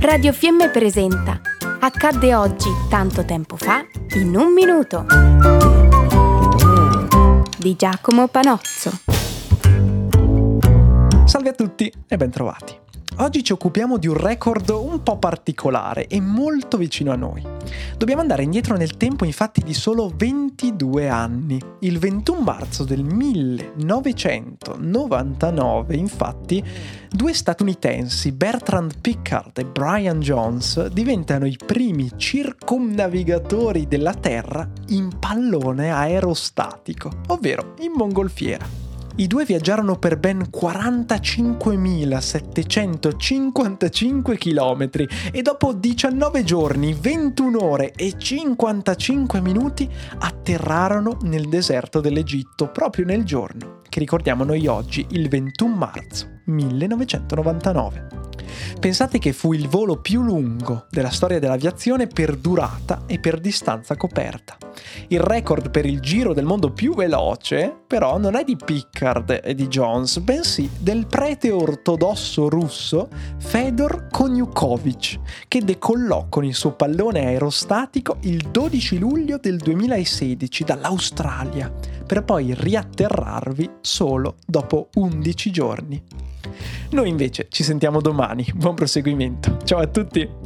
Radio Fiemme presenta Accadde oggi, tanto tempo fa, in un minuto. Di Giacomo Panozzo. Salve a tutti e bentrovati. Oggi ci occupiamo di un record un po' particolare e molto vicino a noi. Dobbiamo andare indietro nel tempo infatti di solo 22 anni. Il 21 marzo del 1999 infatti due statunitensi, Bertrand Pickard e Brian Jones, diventano i primi circumnavigatori della Terra in pallone aerostatico, ovvero in mongolfiera. I due viaggiarono per ben 45.755 km e dopo 19 giorni, 21 ore e 55 minuti atterrarono nel deserto dell'Egitto proprio nel giorno che ricordiamo noi oggi, il 21 marzo 1999. Pensate che fu il volo più lungo della storia dell'aviazione per durata e per distanza coperta. Il record per il giro del mondo più veloce, però, non è di Pickard e di Jones, bensì del prete ortodosso russo Fedor Konyukovich, che decollò con il suo pallone aerostatico il 12 luglio del 2016 dall'Australia, per poi riatterrarvi solo dopo 11 giorni. Noi invece ci sentiamo domani. Buon proseguimento. Ciao a tutti.